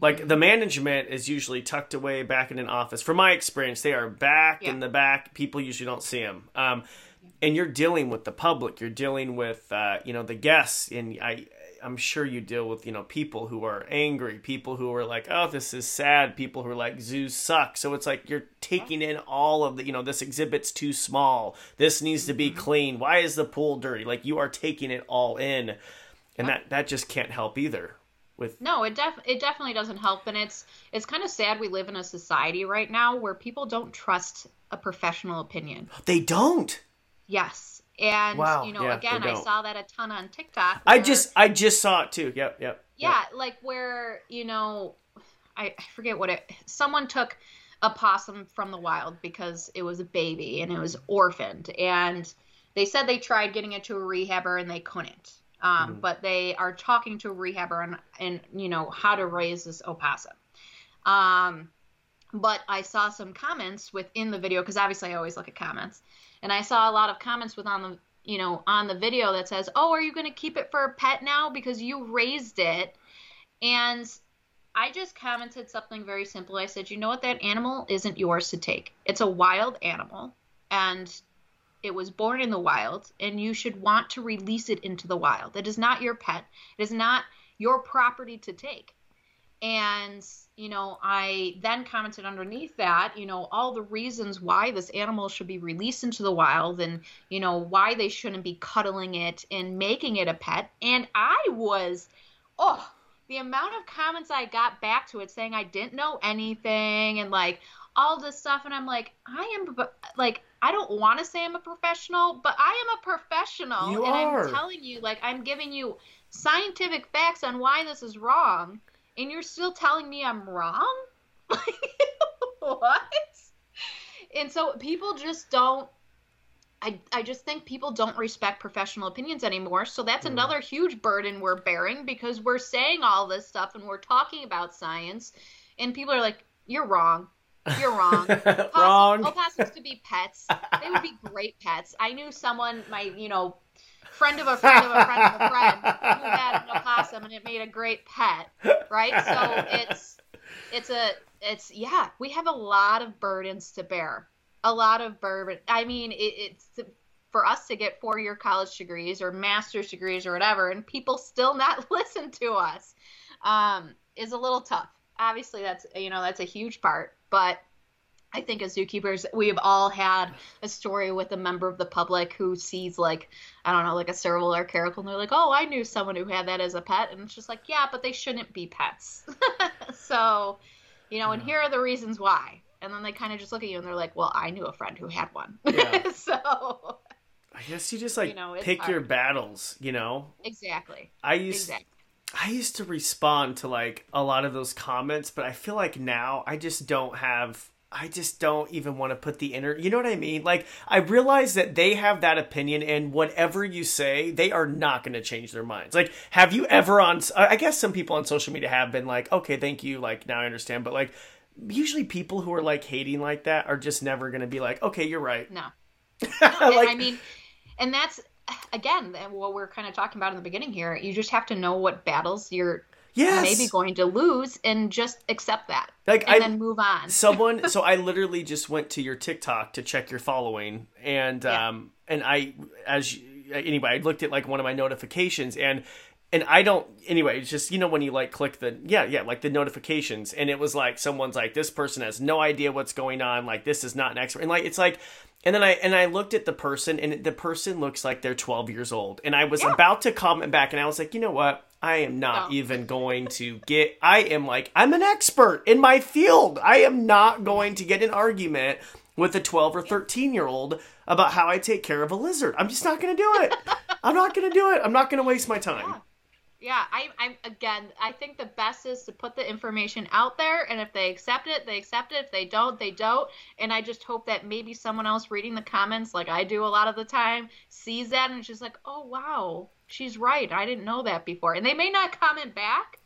Like the management is usually tucked away back in an office. From my experience, they are back yeah. in the back. People usually don't see them. Um, and you're dealing with the public. You're dealing with uh, you know the guests. And i i'm sure you deal with you know people who are angry people who are like oh this is sad. People who are like zoos suck so it's like you're taking in all of the you know this exhibit's too small. This needs to be mm-hmm. clean. Why is the pool dirty? Like you are taking it all in. And that that just can't help either with no it def it definitely doesn't help. And it's it's kind of sad we live in a society right now where people don't trust a professional opinion. They don't Yes. And wow. you know, yeah, again, I saw that a ton on TikTok. Where, I just I just saw it too. Yep, yep. Yeah, yep. like where, you know, I, I forget what it someone took a possum from the wild because it was a baby and it was orphaned and they said they tried getting it to a rehabber and they couldn't. Um, mm-hmm. but they are talking to a rehabber and, and you know how to raise this opossum. Um, but I saw some comments within the video because obviously I always look at comments, and I saw a lot of comments with on the you know on the video that says, "Oh, are you going to keep it for a pet now because you raised it?" And I just commented something very simple. I said, "You know what? That animal isn't yours to take. It's a wild animal, and it was born in the wild, and you should want to release it into the wild. It is not your pet. It is not your property to take." And, you know, I then commented underneath that, you know, all the reasons why this animal should be released into the wild and, you know, why they shouldn't be cuddling it and making it a pet. And I was, oh, the amount of comments I got back to it saying I didn't know anything and like all this stuff. And I'm like, I am like, I don't want to say I'm a professional, but I am a professional. You and are. I'm telling you, like, I'm giving you scientific facts on why this is wrong and you're still telling me I'm wrong? what? And so people just don't I, I just think people don't respect professional opinions anymore. So that's mm. another huge burden we're bearing because we're saying all this stuff and we're talking about science, and people are like, "You're wrong. You're wrong. wrong. Opossums could be pets. They would be great pets. I knew someone, my you know, friend of a friend of a friend of a friend who had an opossum and it made a great pet, right? So it's it's a it's yeah, we have a lot of burdens to bear. A lot of burden. I mean, it, it's for us to get four year college degrees or master's degrees or whatever, and people still not listen to us, um, is a little tough. Obviously, that's you know that's a huge part, but I think as zookeepers, we've all had a story with a member of the public who sees like, I don't know, like a serval or a caracal, and they're like, "Oh, I knew someone who had that as a pet," and it's just like, yeah, but they shouldn't be pets. so, you know, and here are the reasons why. And then they kind of just look at you and they're like, "Well, I knew a friend who had one." Yeah. so, I guess you just like you know, pick hard. your battles, you know. Exactly. I used exactly. I used to respond to like a lot of those comments, but I feel like now I just don't have I just don't even want to put the inner, you know what I mean? Like, I realize that they have that opinion, and whatever you say, they are not going to change their minds. Like, have you ever on, I guess some people on social media have been like, okay, thank you, like, now I understand, but like, usually people who are like hating like that are just never going to be like, okay, you're right. No. no like, I mean, and that's, again, what we're kind of talking about in the beginning here. You just have to know what battles you're yes. maybe going to lose and just accept that. Like and I, then move on. someone so I literally just went to your TikTok to check your following and yeah. um and I as anyway, I looked at like one of my notifications and and I don't anyway, it's just you know when you like click the yeah, yeah, like the notifications and it was like someone's like this person has no idea what's going on, like this is not an expert. And like it's like and then I and I looked at the person and the person looks like they're 12 years old. And I was yeah. about to comment back and I was like, "You know what? I am not no. even going to get I am like I'm an expert in my field. I am not going to get an argument with a 12 or 13 year old about how I take care of a lizard. I'm just not going to do it. I'm not going to do it. I'm not going to waste my time. Yeah. Yeah, I, I'm again. I think the best is to put the information out there, and if they accept it, they accept it. If they don't, they don't. And I just hope that maybe someone else reading the comments, like I do a lot of the time, sees that and she's like, oh wow, she's right. I didn't know that before. And they may not comment back,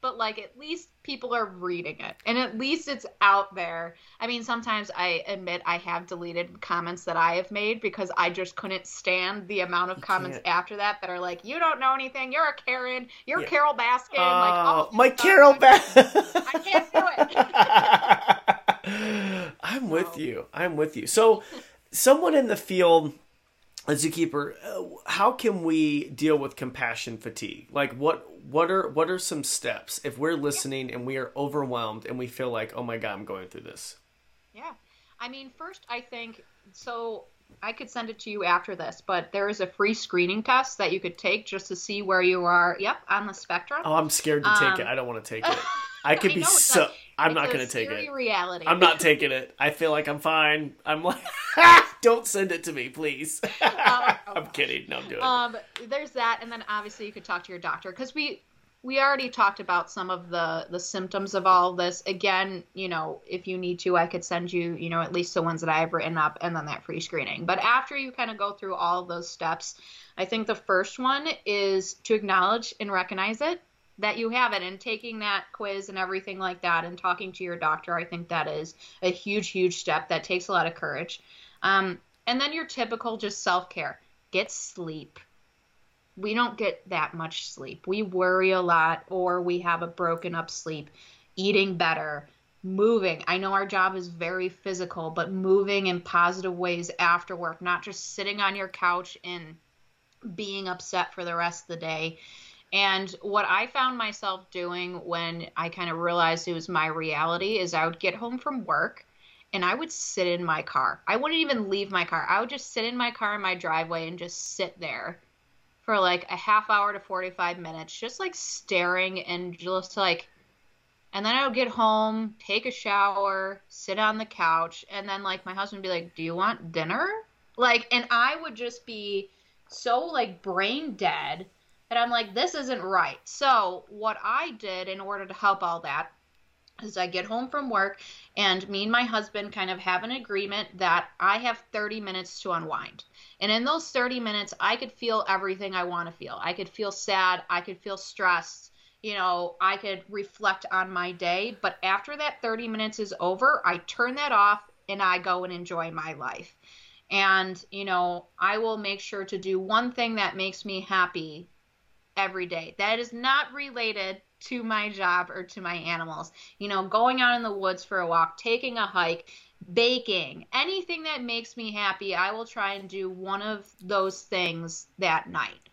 but like at least people are reading it and at least it's out there. I mean, sometimes I admit I have deleted comments that I have made because I just couldn't stand the amount of comments after that that are like, "You don't know anything. You're a Karen. You're yeah. Carole Baskin." Uh, like, oh, my Carole Baskin. I can't do it. I'm with you. I'm with you. So, someone in the field as a zookeeper, uh, how can we deal with compassion fatigue? Like what what are what are some steps if we're listening and we are overwhelmed and we feel like, "Oh my god, I'm going through this." Yeah. I mean, first I think so I could send it to you after this, but there is a free screening test that you could take just to see where you are. Yep, on the spectrum. Oh, I'm scared to take um, it. I don't want to take it. I could I be so. I'm not going to take it. Reality. I'm not taking it. I feel like I'm fine. I'm like, don't send it to me, please. Uh, I'm kidding. No, I'm doing. Um, there's that, and then obviously you could talk to your doctor because we we already talked about some of the the symptoms of all of this. Again, you know, if you need to, I could send you, you know, at least the ones that I have written up, and then that free screening. But after you kind of go through all those steps, I think the first one is to acknowledge and recognize it that you have it and taking that quiz and everything like that and talking to your doctor i think that is a huge huge step that takes a lot of courage. Um, and then your typical just self-care. Get sleep. We don't get that much sleep. We worry a lot or we have a broken up sleep. Eating better. Moving. I know our job is very physical but moving in positive ways after work not just sitting on your couch and being upset for the rest of the day And what I found myself doing when I kind of realized it was my reality is I would get home from work and I would sit in my car. I wouldn't even leave my car. I would just sit in my car in my driveway and just sit there for like a half hour to 45 minutes, just like staring and just like and then I would get home, take a shower, sit on the couch, and then like my husband would be like, "Do you want dinner?" Like, and I would just be so like brain dead that I'm like, "This isn't right." So what I did in order to help all that is I get home from work and me and my husband kind of have an agreement that I have 30 minutes to unwind. And in those 30 minutes, I could feel everything I want to feel. I could feel sad, I could feel stressed, you know, I could reflect on my day. But after that 30 minutes is over, I turn that off and I go and enjoy my life. And, you know, I will make sure to do one thing that makes me happy every day. That is not related to my job or to my animals. You know, going out in the woods for a walk, taking a hike, baking, anything that makes me happy, I will try and do one of those things that night.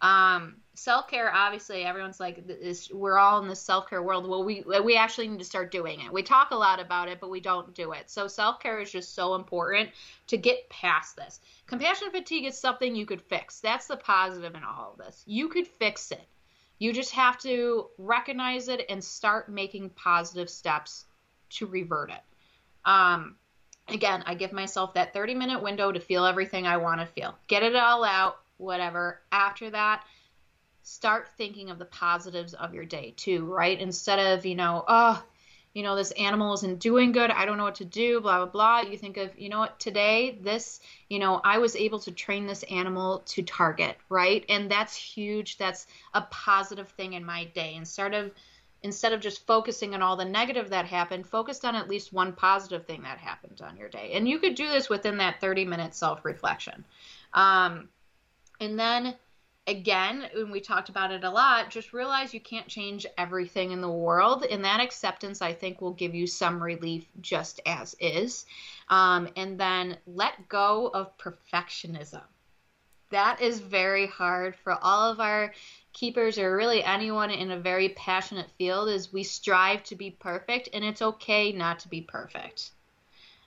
Um, self care, obviously, everyone's like, this, we're all in the self care world. Well, we we actually need to start doing it. We talk a lot about it, but we don't do it. So self care is just so important to get past this. Compassion fatigue is something you could fix. That's the positive in all of this. You could fix it. You just have to recognize it and start making positive steps to revert it. Um, again, I give myself that 30 minute window to feel everything I want to feel. Get it all out, whatever. After that, start thinking of the positives of your day too, right? Instead of, you know, oh, you know, this animal isn't doing good. I don't know what to do, blah, blah, blah. You think of, you know what, today, this, you know, I was able to train this animal to target, right? And that's huge. That's a positive thing in my day. Instead of, instead of just focusing on all the negative that happened, focused on at least one positive thing that happened on your day. And you could do this within that 30 minute self reflection. Um, and then again, when we talked about it a lot, just realize you can't change everything in the world. And that acceptance, I think, will give you some relief just as is. Um, and then let go of perfectionism. That is very hard for all of our keepers or really anyone in a very passionate field is we strive to be perfect and it's okay not to be perfect.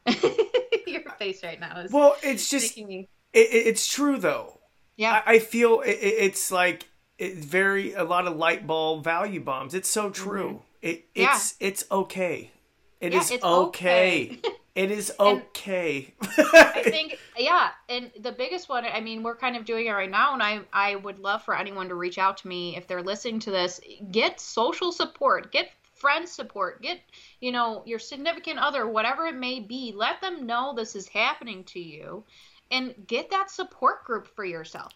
Your face right now is well it's just it, it's true though yeah. I, I feel it, it's like it's very a lot of light bulb value bombs. It's so true. Mm-hmm. It it's yeah. it's okay. It yeah, is okay. okay. it is okay. I think yeah, and the biggest one I mean we're kind of doing it right now and I I would love for anyone to reach out to me if they're listening to this, get social support, get friend support, get, you know, your significant other, whatever it may be, let them know this is happening to you and get that support group for yourself.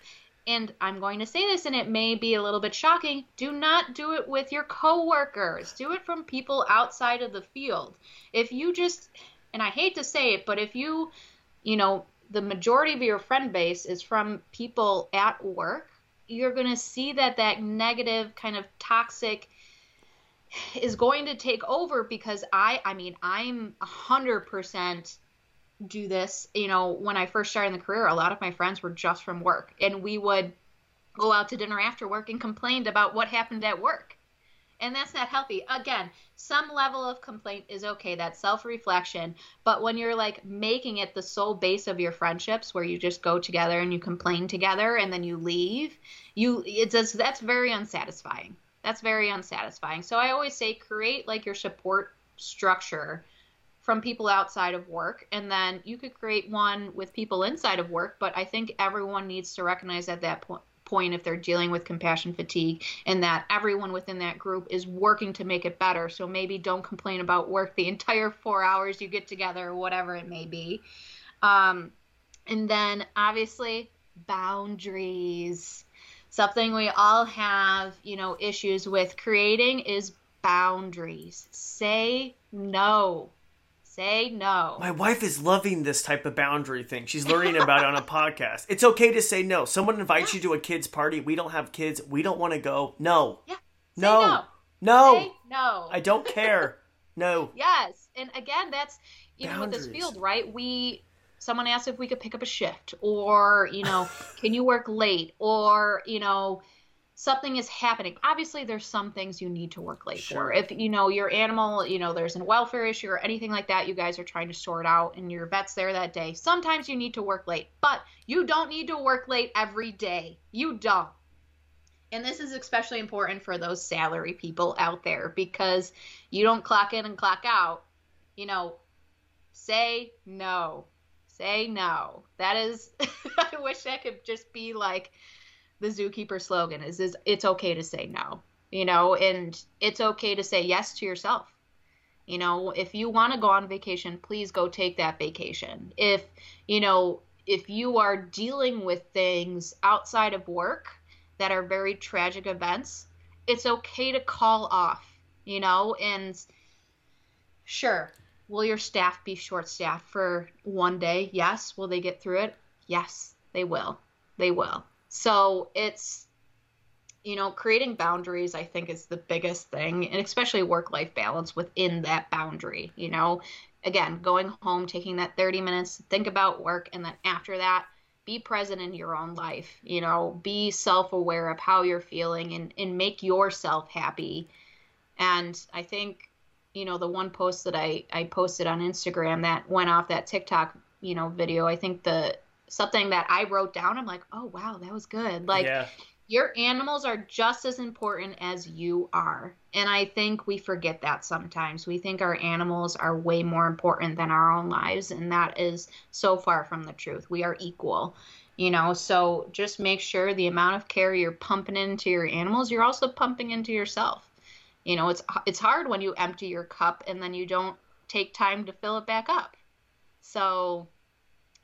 And I'm going to say this, and it may be a little bit shocking. Do not do it with your coworkers. Do it from people outside of the field. If you just, and I hate to say it, but if you, you know, the majority of your friend base is from people at work, you're going to see that that negative kind of toxic is going to take over because I, I mean, I'm a hundred percent do this. You know, when I first started in the career, a lot of my friends were just from work, and we would go out to dinner after work and complained about what happened at work. And that's not healthy. Again, some level of complaint is okay. That's self reflection. But when you're like making it the sole base of your friendships, where you just go together and you complain together and then you leave, you it's just, that's very unsatisfying. That's very unsatisfying. So I always say create like your support structure from people outside of work and then you could create one with people inside of work but i think everyone needs to recognize at that point point if they're dealing with compassion fatigue and that everyone within that group is working to make it better. So maybe don't complain about work the entire four hours you get together or whatever it may be. Um, and then obviously boundaries. Something we all have you know issues with creating is boundaries. Say no Say no. My wife is loving this type of boundary thing. She's learning about it on a podcast. It's okay to say no. Someone invites yeah. you to a kid's party. We don't have kids. We don't want to go. No. Yeah. No. no. No. Say no. I don't care. No. yes. And again, that's even Boundaries. with this field, right? We someone asked if we could pick up a shift or, you know, can you work late or, you know, something is happening. Obviously, there's some things you need to work late sure. for. If you know your animal, you know there's a welfare issue or anything like that, you guys are trying to sort out, and your vet's there that day. Sometimes you need to work late, but you don't need to work late every day. You don't. And this is especially important for those salary people out there because you don't clock in and clock out. You know, say no. Say no. That is, I wish I could just be like the zookeeper slogan is, is it's okay to say no, you know, and it's okay to say yes to yourself. You know, if you want to go on vacation, please go take that vacation. If, you know, if you are dealing with things outside of work that are very tragic events, it's okay to call off, you know, and sure, will your staff be short staffed for one day? Yes. Will they get through it? Yes, they will. They will. So it's, you know, creating boundaries, I think, is the biggest thing, and especially work life balance within that boundary. You know, again, going home, taking that 30 minutes to think about work, and then after that, be present in your own life. You know, be self aware of how you're feeling and, and make yourself happy. And I think, you know, the one post that I, I posted on Instagram that went off that TikTok, you know, video, I think the something that I wrote down. I'm like, oh wow, that was good. Like yeah. your animals are just as important as you are. And I think we forget that sometimes. We think our animals are way more important than our own lives, and that is so far from the truth. We are equal. You know, so just make sure the amount of care you're pumping into your animals, you're also pumping into yourself. You know, it's it's hard when you empty your cup and then you don't take time to fill it back up. So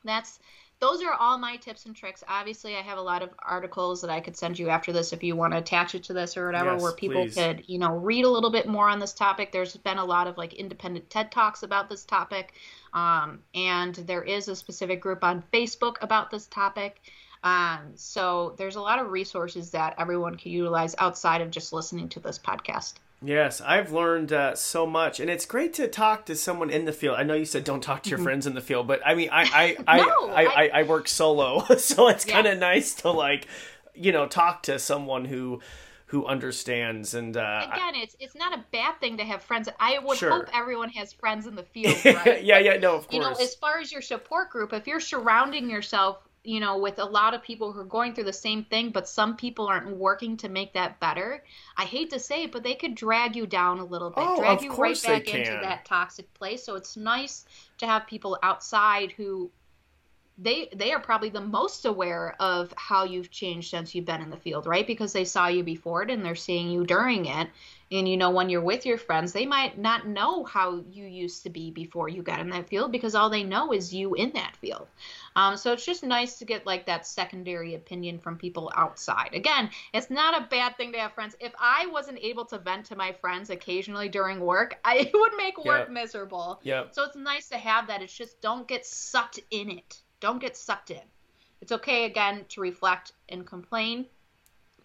that's those are all my tips and tricks. Obviously, I have a lot of articles that I could send you after this if you want to attach it to this or whatever, yes, where people please. could, you know, read a little bit more on this topic. There's been a lot of like independent TED Talks about this topic. Um, and there is a specific group on Facebook about this topic. Um, so there's a lot of resources that everyone can utilize outside of just listening to this podcast. Yes, I've learned uh, so much, and it's great to talk to someone in the field. I know you said don't talk to your mm-hmm. friends in the field, but I mean, I I no, I, I, I, I, work solo, so it's kind of nice to like, you know, talk to someone who who understands. And uh, again, it's it's not a bad thing to have friends. I would sure. hope everyone has friends in the field. Right? yeah, yeah, no, of course. You know, as far as your support group, if you're surrounding yourself you know, with a lot of people who are going through the same thing, but some people aren't working to make that better. I hate to say it, but they could drag you down a little bit, oh, drag you right back into that toxic place. So it's nice to have people outside who they they are probably the most aware of how you've changed since you've been in the field, right? Because they saw you before it and they're seeing you during it. And you know, when you're with your friends, they might not know how you used to be before you got in that field because all they know is you in that field. Um, so it's just nice to get like that secondary opinion from people outside. Again, it's not a bad thing to have friends. If I wasn't able to vent to my friends occasionally during work, I, it would make work yep. miserable. Yeah. So it's nice to have that. It's just don't get sucked in it. Don't get sucked in. It's okay again to reflect and complain,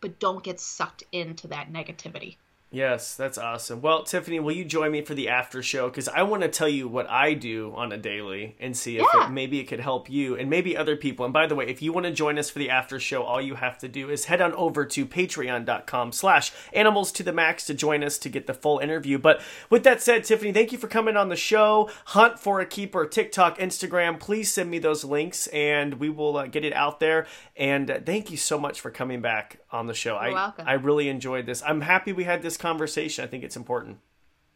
but don't get sucked into that negativity. Yes, that's awesome. Well, Tiffany, will you join me for the after show? Because I want to tell you what I do on a daily and see if yeah. it, maybe it could help you and maybe other people. And by the way, if you want to join us for the after show, all you have to do is head on over to patreon.com slash animals to the max to join us to get the full interview. But with that said, Tiffany, thank you for coming on the show. Hunt for a Keeper, TikTok, Instagram. Please send me those links and we will uh, get it out there. And uh, thank you so much for coming back on the show. You're I, welcome. I really enjoyed this. I'm happy we had this conversation. I think it's important.